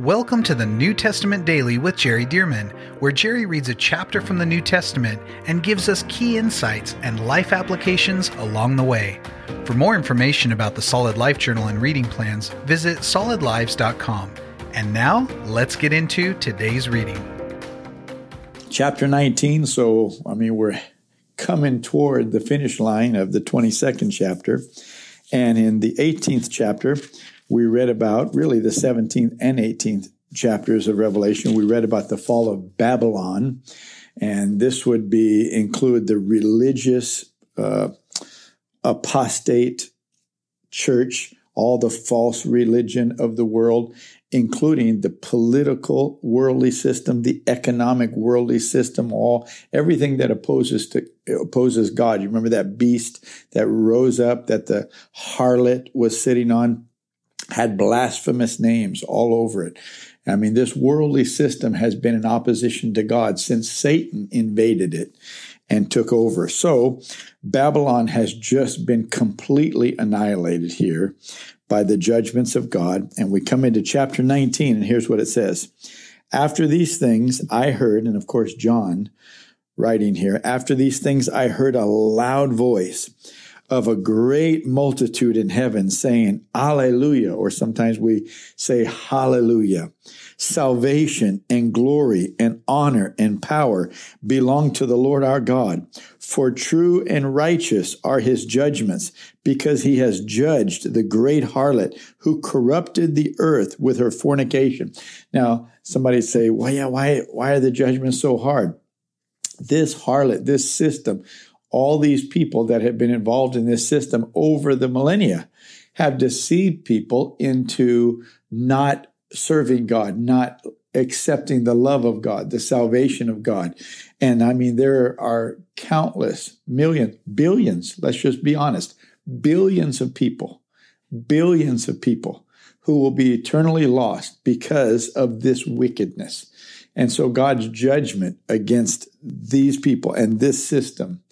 Welcome to the New Testament Daily with Jerry Dirmann, where Jerry reads a chapter from the New Testament and gives us key insights and life applications along the way. For more information about the Solid Life Journal and reading plans, visit solidlives.com. And now, let's get into today's reading. Chapter 19, so I mean, we're coming toward the finish line of the 22nd chapter. And in the 18th chapter, we read about really the 17th and 18th chapters of Revelation. We read about the fall of Babylon, and this would be include the religious uh, apostate church, all the false religion of the world, including the political worldly system, the economic worldly system, all everything that opposes to opposes God. You remember that beast that rose up that the harlot was sitting on? Had blasphemous names all over it. I mean, this worldly system has been in opposition to God since Satan invaded it and took over. So Babylon has just been completely annihilated here by the judgments of God. And we come into chapter 19, and here's what it says After these things, I heard, and of course, John writing here, after these things, I heard a loud voice of a great multitude in heaven saying, Alleluia, or sometimes we say Hallelujah. Salvation and glory and honor and power belong to the Lord our God. For true and righteous are his judgments, because he has judged the great harlot who corrupted the earth with her fornication. Now, somebody say, well, yeah, why, why are the judgments so hard? This harlot, this system, all these people that have been involved in this system over the millennia have deceived people into not serving God, not accepting the love of God, the salvation of God. And I mean, there are countless millions, billions, let's just be honest, billions of people, billions of people who will be eternally lost because of this wickedness. And so God's judgment against these people and this system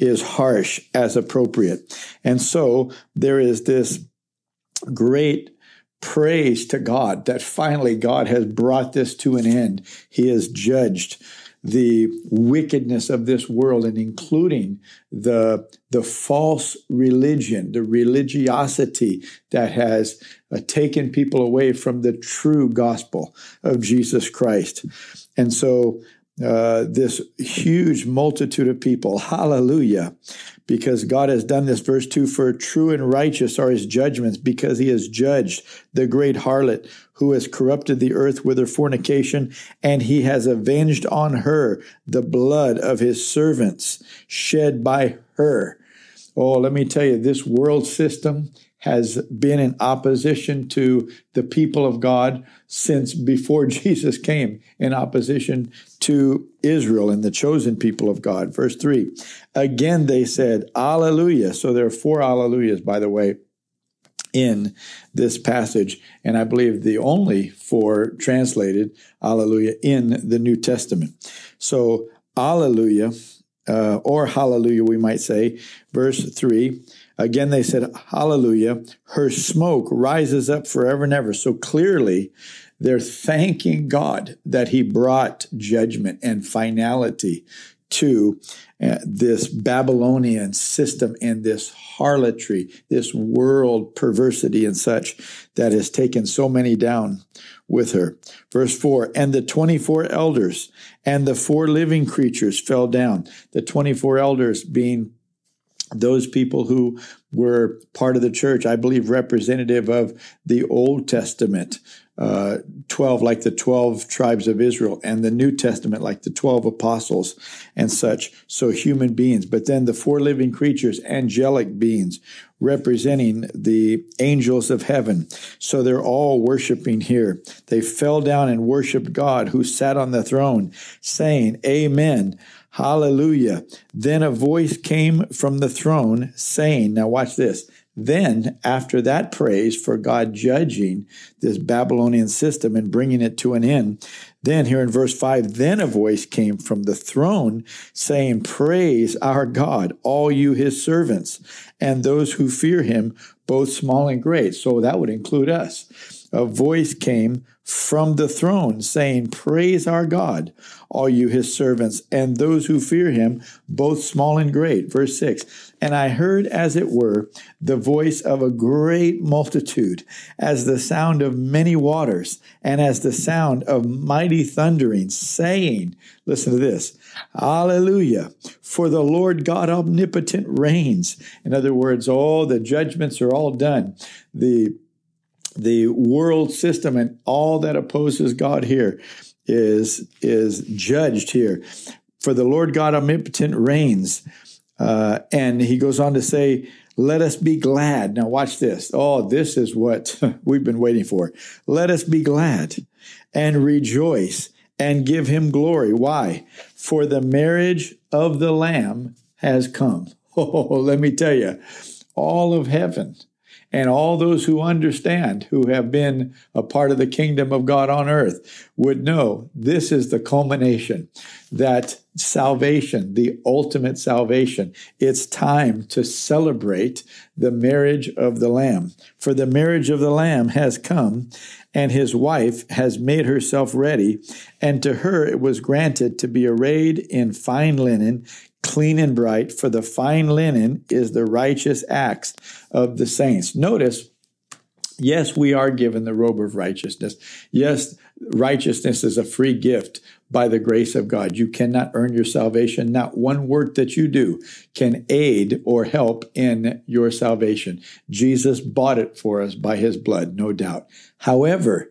is harsh as appropriate. And so there is this great praise to God that finally God has brought this to an end. He has judged the wickedness of this world and including the the false religion the religiosity that has uh, taken people away from the true gospel of Jesus Christ and so uh, this huge multitude of people. Hallelujah. Because God has done this. Verse 2 For true and righteous are his judgments, because he has judged the great harlot who has corrupted the earth with her fornication, and he has avenged on her the blood of his servants shed by her. Oh, let me tell you, this world system has been in opposition to the people of God since before Jesus came, in opposition to Israel and the chosen people of God. Verse 3 Again, they said, Alleluia. So there are four Alleluias, by the way, in this passage, and I believe the only four translated Alleluia in the New Testament. So, Alleluia, uh, or Hallelujah, we might say, verse 3 Again, they said, Hallelujah. Her smoke rises up forever and ever. So clearly, they're thanking God that He brought judgment and finality to uh, this Babylonian system and this harlotry, this world perversity and such that has taken so many down with her. Verse 4 And the 24 elders and the four living creatures fell down. The 24 elders being those people who were part of the church, I believe, representative of the Old Testament, uh, 12, like the 12 tribes of Israel, and the New Testament, like the 12 apostles and such. So human beings. But then the four living creatures, angelic beings, representing the angels of heaven. So they're all worshiping here. They fell down and worshiped God who sat on the throne, saying, Amen. Hallelujah. Then a voice came from the throne saying, Now watch this. Then, after that praise for God judging this Babylonian system and bringing it to an end, then here in verse 5, then a voice came from the throne saying, Praise our God, all you his servants, and those who fear him, both small and great. So that would include us. a voice came from the throne saying, Praise our God, all you his servants, and those who fear him, both small and great. Verse 6 And I heard, as it were, the voice of a great multitude, as the sound of many waters, and as the sound of mighty thunderings, saying, Listen to this. Hallelujah. For the Lord God omnipotent reigns. In other words, all the judgments are all done. The the world system and all that opposes God here is is judged here. For the Lord God omnipotent reigns. Uh, and he goes on to say, let us be glad. Now, watch this. Oh, this is what we've been waiting for. Let us be glad and rejoice and give him glory. Why? For the marriage of the Lamb has come. Oh, let me tell you, all of heaven and all those who understand, who have been a part of the kingdom of God on earth, would know this is the culmination that salvation, the ultimate salvation, it's time to celebrate the marriage of the Lamb. For the marriage of the Lamb has come, and his wife has made herself ready, and to her it was granted to be arrayed in fine linen, clean and bright, for the fine linen is the righteous acts of the saints. Notice, yes, we are given the robe of righteousness. Yes, righteousness is a free gift by the grace of God. You cannot earn your salvation. Not one work that you do can aid or help in your salvation. Jesus bought it for us by his blood, no doubt. However,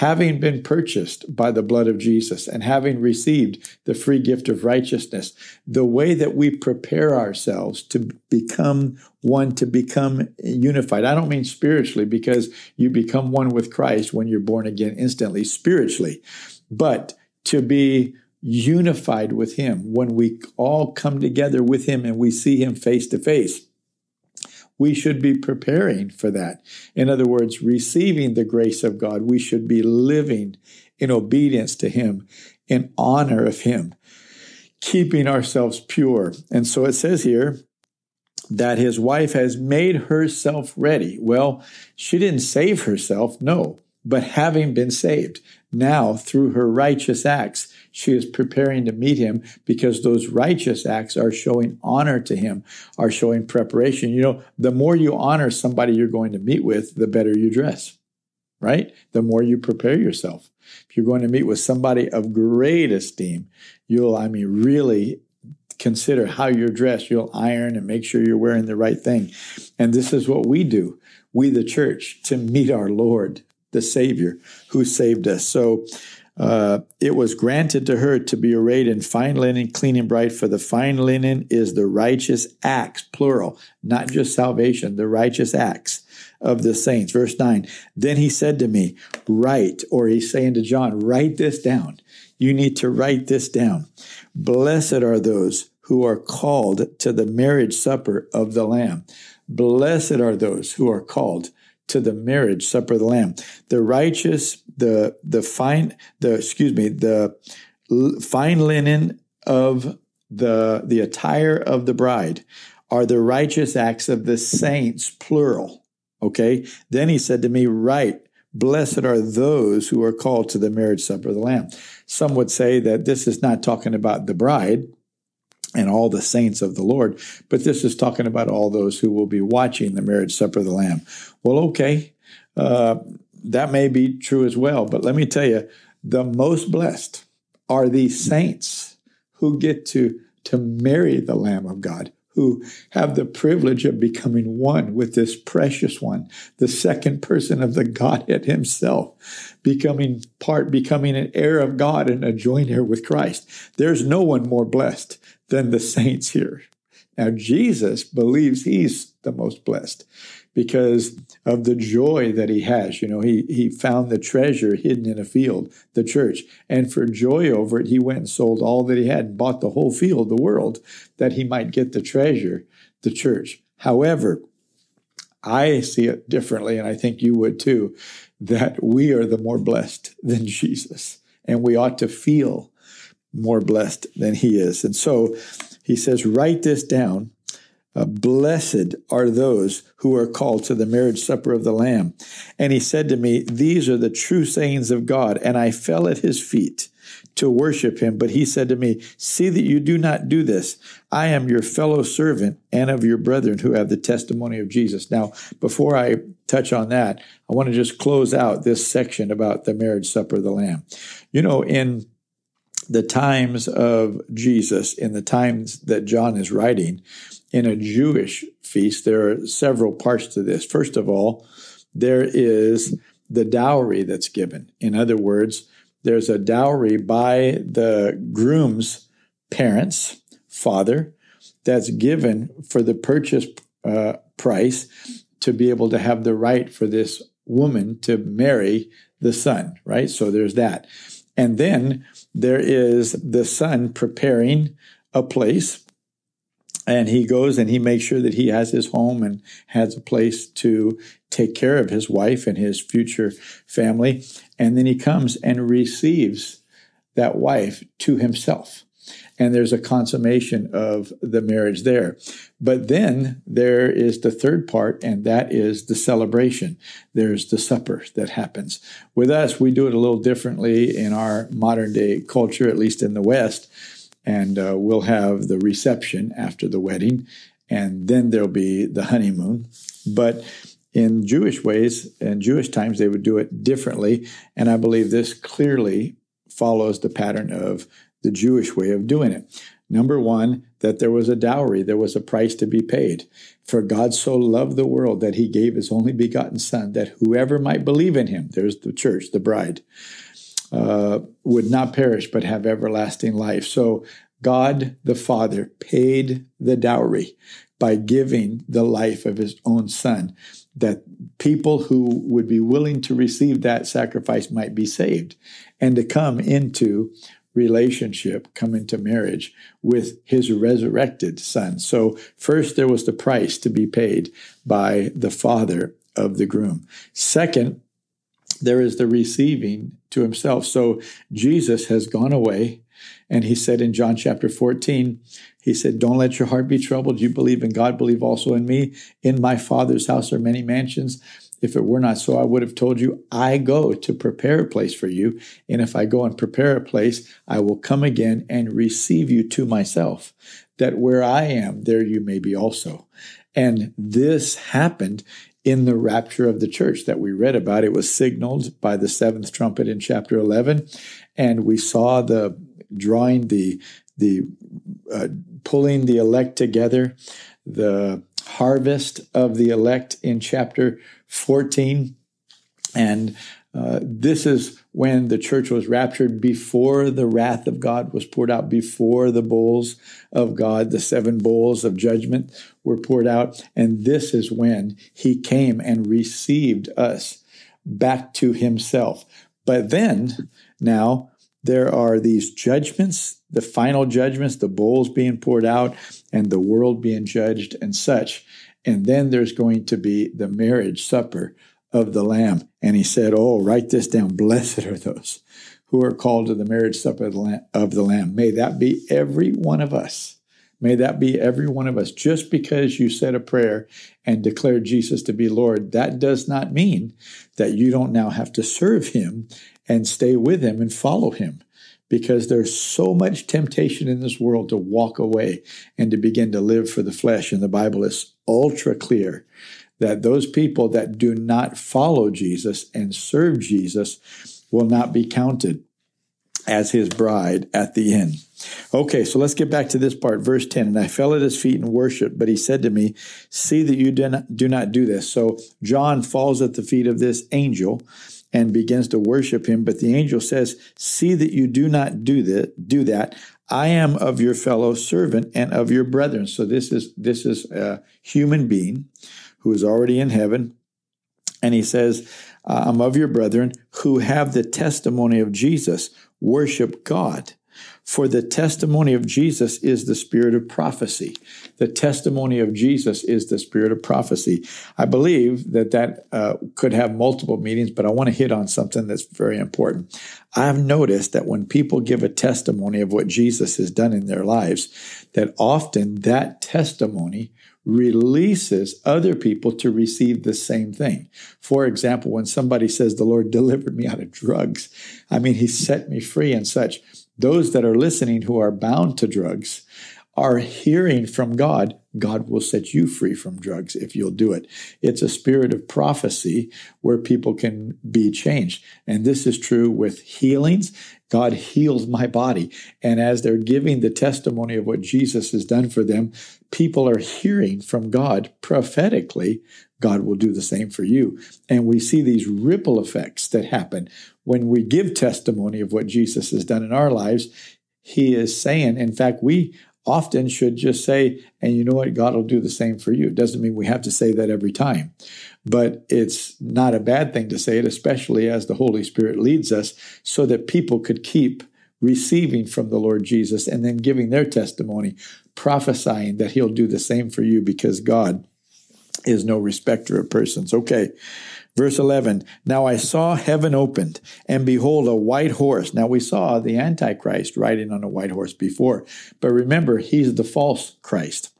having been purchased by the blood of Jesus and having received the free gift of righteousness, the way that we prepare ourselves to become one, to become unified. I don't mean spiritually because you become one with Christ when you're born again instantly, spiritually, but to be unified with Him when we all come together with Him and we see Him face to face we should be preparing for that. In other words, receiving the grace of God, we should be living in obedience to Him, in honor of Him, keeping ourselves pure. And so it says here, that his wife has made herself ready. Well, she didn't save herself, no, but having been saved, now through her righteous acts, she is preparing to meet him because those righteous acts are showing honor to him, are showing preparation. You know, the more you honor somebody you're going to meet with, the better you dress, right? The more you prepare yourself. If you're going to meet with somebody of great esteem, you'll, I mean, really consider how you're dressed. You'll iron and make sure you're wearing the right thing. And this is what we do, we, the church, to meet our Lord, the Savior who saved us. So, uh, it was granted to her to be arrayed in fine linen, clean and bright, for the fine linen is the righteous acts, plural, not just salvation, the righteous acts of the saints. Verse 9, then he said to me, Write, or he's saying to John, Write this down. You need to write this down. Blessed are those who are called to the marriage supper of the Lamb. Blessed are those who are called to the marriage supper of the Lamb. The righteous, the the fine, the excuse me, the fine linen of the the attire of the bride are the righteous acts of the saints, plural. Okay. Then he said to me, Write, blessed are those who are called to the marriage supper of the Lamb. Some would say that this is not talking about the bride and all the saints of the Lord. But this is talking about all those who will be watching the marriage supper of the Lamb. Well, okay, uh, that may be true as well. But let me tell you, the most blessed are these saints who get to to marry the Lamb of God, who have the privilege of becoming one with this precious one, the second person of the Godhead Himself, becoming part, becoming an heir of God and a joint heir with Christ. There's no one more blessed than the saints here. Now, Jesus believes he's the most blessed because of the joy that he has. You know, he, he found the treasure hidden in a field, the church. And for joy over it, he went and sold all that he had and bought the whole field, the world, that he might get the treasure, the church. However, I see it differently, and I think you would too, that we are the more blessed than Jesus. And we ought to feel more blessed than he is. And so he says, write this down uh, blessed are those who are called to the marriage supper of the Lamb. And he said to me, These are the true sayings of God. And I fell at his feet to worship him. But he said to me, See that you do not do this. I am your fellow servant and of your brethren who have the testimony of Jesus. Now, before I touch on that, I want to just close out this section about the marriage supper of the Lamb. You know, in the times of Jesus, in the times that John is writing, in a Jewish feast, there are several parts to this. First of all, there is the dowry that's given. In other words, there's a dowry by the groom's parents, father, that's given for the purchase uh, price to be able to have the right for this woman to marry the son, right? So there's that. And then there is the son preparing a place and he goes and he makes sure that he has his home and has a place to take care of his wife and his future family. And then he comes and receives that wife to himself and there's a consummation of the marriage there. But then there is the third part and that is the celebration. There's the supper that happens. With us we do it a little differently in our modern day culture at least in the west and uh, we'll have the reception after the wedding, and then there'll be the honeymoon. But in Jewish ways and Jewish times, they would do it differently, and I believe this clearly follows the pattern of the Jewish way of doing it. Number one, that there was a dowry, there was a price to be paid. For God so loved the world that he gave his only begotten Son, that whoever might believe in him, there's the church, the bride, uh, would not perish but have everlasting life. So God the Father paid the dowry by giving the life of his own son that people who would be willing to receive that sacrifice might be saved and to come into relationship, come into marriage with his resurrected son. So, first, there was the price to be paid by the father of the groom. Second, there is the receiving to himself. So Jesus has gone away. And he said in John chapter 14, he said, Don't let your heart be troubled. You believe in God, believe also in me. In my Father's house are many mansions. If it were not so, I would have told you, I go to prepare a place for you. And if I go and prepare a place, I will come again and receive you to myself, that where I am, there you may be also. And this happened in the rapture of the church that we read about. It was signaled by the seventh trumpet in chapter 11. And we saw the drawing the, the uh, pulling the elect together, the harvest of the elect in chapter 14. And uh, this is when the church was raptured before the wrath of God was poured out, before the bowls of God, the seven bowls of judgment were poured out. And this is when he came and received us back to himself. But then, now, there are these judgments, the final judgments, the bowls being poured out, and the world being judged and such. And then there's going to be the marriage supper of the Lamb. And he said, Oh, write this down. Blessed are those who are called to the marriage supper of the Lamb. May that be every one of us. May that be every one of us. Just because you said a prayer and declared Jesus to be Lord, that does not mean that you don't now have to serve him and stay with him and follow him. Because there's so much temptation in this world to walk away and to begin to live for the flesh. And the Bible is ultra clear that those people that do not follow Jesus and serve Jesus will not be counted as his bride at the end. Okay, so let's get back to this part, verse 10. And I fell at his feet and worshiped, but he said to me, See that you do not, do not do this. So John falls at the feet of this angel and begins to worship him. But the angel says, See that you do not do that, do that. I am of your fellow servant and of your brethren. So this is this is a human being who is already in heaven. And he says, uh, I'm of your brethren who have the testimony of Jesus. Worship God. For the testimony of Jesus is the spirit of prophecy. The testimony of Jesus is the spirit of prophecy. I believe that that uh, could have multiple meanings, but I want to hit on something that's very important. I've noticed that when people give a testimony of what Jesus has done in their lives, that often that testimony releases other people to receive the same thing. For example, when somebody says, The Lord delivered me out of drugs, I mean, He set me free and such. Those that are listening who are bound to drugs are hearing from God, God will set you free from drugs if you'll do it. It's a spirit of prophecy where people can be changed. And this is true with healings. God heals my body. And as they're giving the testimony of what Jesus has done for them, people are hearing from God prophetically. God will do the same for you. And we see these ripple effects that happen when we give testimony of what Jesus has done in our lives. He is saying, in fact, we often should just say, and you know what, God will do the same for you. It doesn't mean we have to say that every time, but it's not a bad thing to say it, especially as the Holy Spirit leads us, so that people could keep receiving from the Lord Jesus and then giving their testimony, prophesying that He'll do the same for you because God is no respecter of persons. Okay. Verse 11 Now I saw heaven opened, and behold, a white horse. Now we saw the Antichrist riding on a white horse before, but remember, he's the false Christ.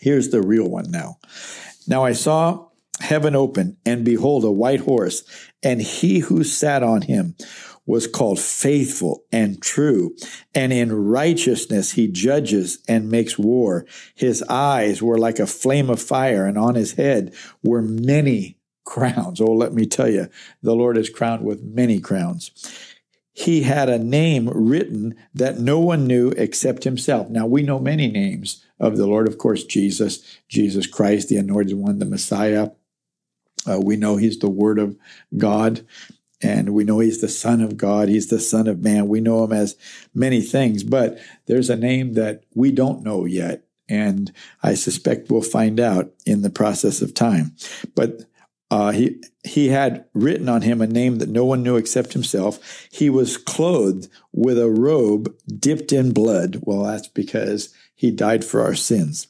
Here's the real one now. Now I saw heaven open, and behold, a white horse, and he who sat on him was called faithful and true, and in righteousness he judges and makes war. His eyes were like a flame of fire, and on his head were many crowns. Oh, let me tell you, the Lord is crowned with many crowns. He had a name written that no one knew except himself. Now, we know many names of the Lord. Of course, Jesus, Jesus Christ, the anointed one, the Messiah. Uh, we know he's the Word of God, and we know he's the Son of God. He's the Son of Man. We know him as many things, but there's a name that we don't know yet. And I suspect we'll find out in the process of time. But uh, he he had written on him a name that no one knew except himself. He was clothed with a robe dipped in blood. Well, that's because he died for our sins,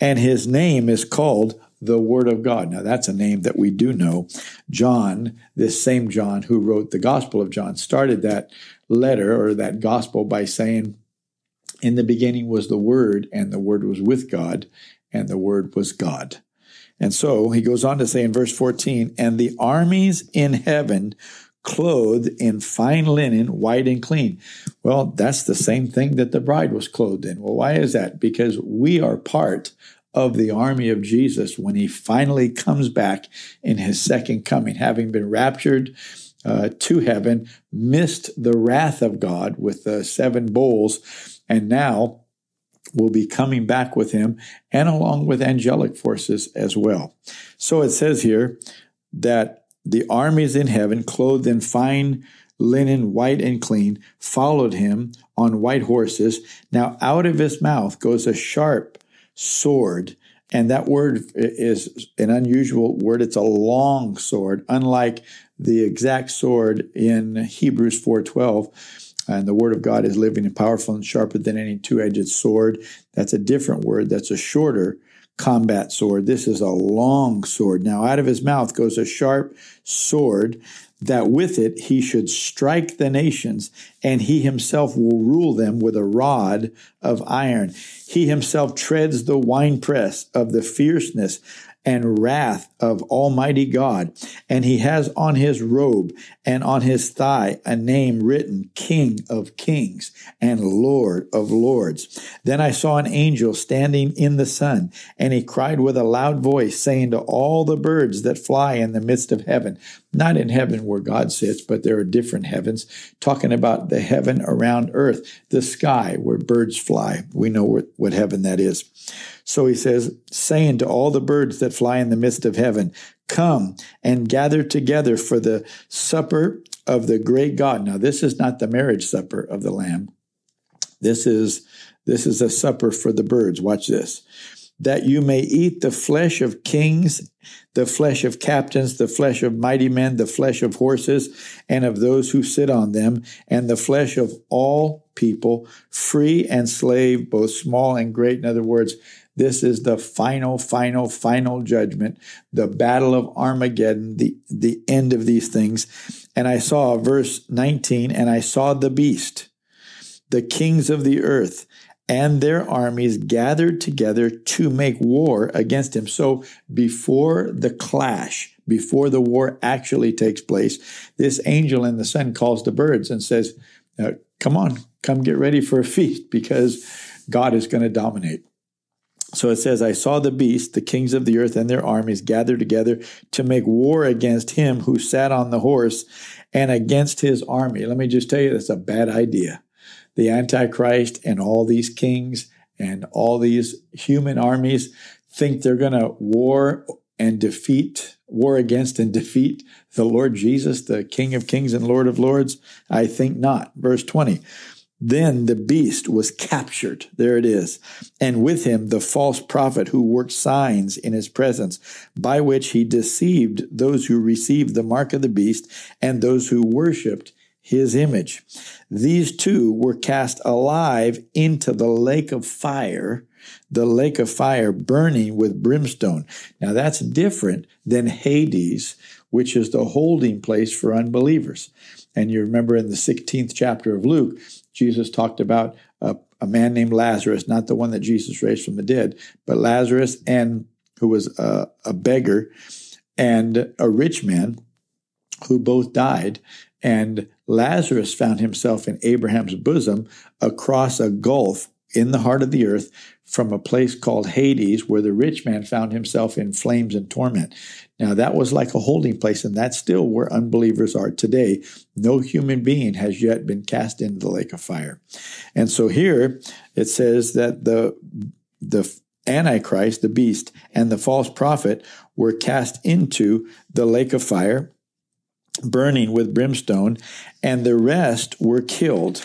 and his name is called the Word of God. Now, that's a name that we do know. John, this same John who wrote the Gospel of John, started that letter or that gospel by saying, "In the beginning was the Word, and the Word was with God, and the Word was God." And so he goes on to say in verse 14, and the armies in heaven clothed in fine linen, white and clean. Well, that's the same thing that the bride was clothed in. Well, why is that? Because we are part of the army of Jesus when he finally comes back in his second coming, having been raptured uh, to heaven, missed the wrath of God with the seven bowls, and now will be coming back with him and along with angelic forces as well. So it says here that the armies in heaven, clothed in fine linen, white and clean, followed him on white horses. Now out of his mouth goes a sharp sword. And that word is an unusual word. It's a long sword, unlike the exact sword in Hebrews 4:12 and the word of God is living and powerful and sharper than any two edged sword. That's a different word. That's a shorter combat sword. This is a long sword. Now, out of his mouth goes a sharp sword that with it he should strike the nations, and he himself will rule them with a rod of iron. He himself treads the winepress of the fierceness and wrath of Almighty God. And he has on his robe and on his thigh a name written King of Kings and Lord of Lords. Then I saw an angel standing in the sun, and he cried with a loud voice, saying to all the birds that fly in the midst of heaven, not in heaven where God sits, but there are different heavens, talking about the heaven around earth, the sky where birds fly. We know what, what heaven that is. So he says, saying to all the birds that fly in the midst of heaven, Come and gather together for the supper of the great God. Now, this is not the marriage supper of the Lamb. This is this is a supper for the birds. Watch this. That you may eat the flesh of kings, the flesh of captains, the flesh of mighty men, the flesh of horses, and of those who sit on them, and the flesh of all people, free and slave, both small and great. In other words, this is the final, final, final judgment, the battle of Armageddon, the, the end of these things. And I saw verse 19, and I saw the beast, the kings of the earth, and their armies gathered together to make war against him. So before the clash, before the war actually takes place, this angel in the sun calls the birds and says, uh, Come on, come get ready for a feast because God is going to dominate. So it says, I saw the beast, the kings of the earth and their armies gathered together to make war against him who sat on the horse and against his army. Let me just tell you, that's a bad idea. The Antichrist and all these kings and all these human armies think they're going to war and defeat, war against and defeat the Lord Jesus, the King of kings and Lord of lords? I think not. Verse 20. Then the beast was captured. There it is. And with him the false prophet who worked signs in his presence, by which he deceived those who received the mark of the beast and those who worshiped his image. These two were cast alive into the lake of fire, the lake of fire burning with brimstone. Now that's different than Hades, which is the holding place for unbelievers. And you remember in the 16th chapter of Luke, Jesus talked about a, a man named Lazarus, not the one that Jesus raised from the dead, but Lazarus and who was a, a beggar and a rich man who both died. And Lazarus found himself in Abraham's bosom across a gulf in the heart of the earth from a place called Hades, where the rich man found himself in flames and torment. Now, that was like a holding place, and that's still where unbelievers are today. No human being has yet been cast into the lake of fire. And so here it says that the, the Antichrist, the beast, and the false prophet were cast into the lake of fire, burning with brimstone, and the rest were killed.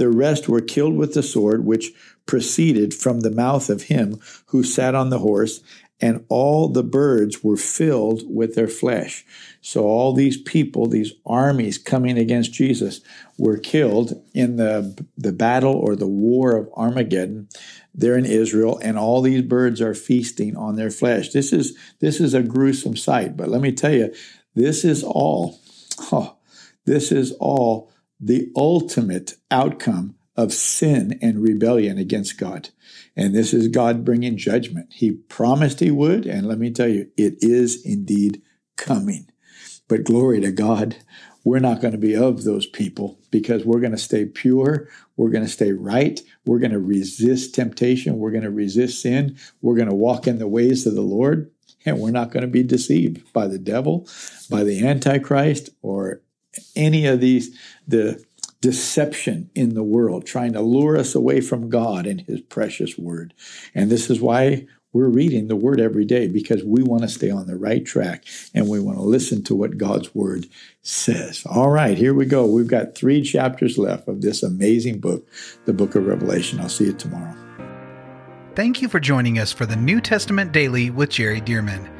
The rest were killed with the sword, which proceeded from the mouth of him who sat on the horse, and all the birds were filled with their flesh. So all these people, these armies coming against Jesus, were killed in the, the battle or the war of Armageddon there in Israel, and all these birds are feasting on their flesh. This is this is a gruesome sight, but let me tell you, this is all, oh, this is all the ultimate outcome of sin and rebellion against God. And this is God bringing judgment. He promised He would, and let me tell you, it is indeed coming. But glory to God, we're not going to be of those people because we're going to stay pure. We're going to stay right. We're going to resist temptation. We're going to resist sin. We're going to walk in the ways of the Lord. And we're not going to be deceived by the devil, by the Antichrist, or any of these, the deception in the world, trying to lure us away from God and His precious Word. And this is why we're reading the Word every day because we want to stay on the right track and we want to listen to what God's Word says. All right, here we go. We've got three chapters left of this amazing book, the book of Revelation. I'll see you tomorrow. Thank you for joining us for the New Testament Daily with Jerry Dirmann.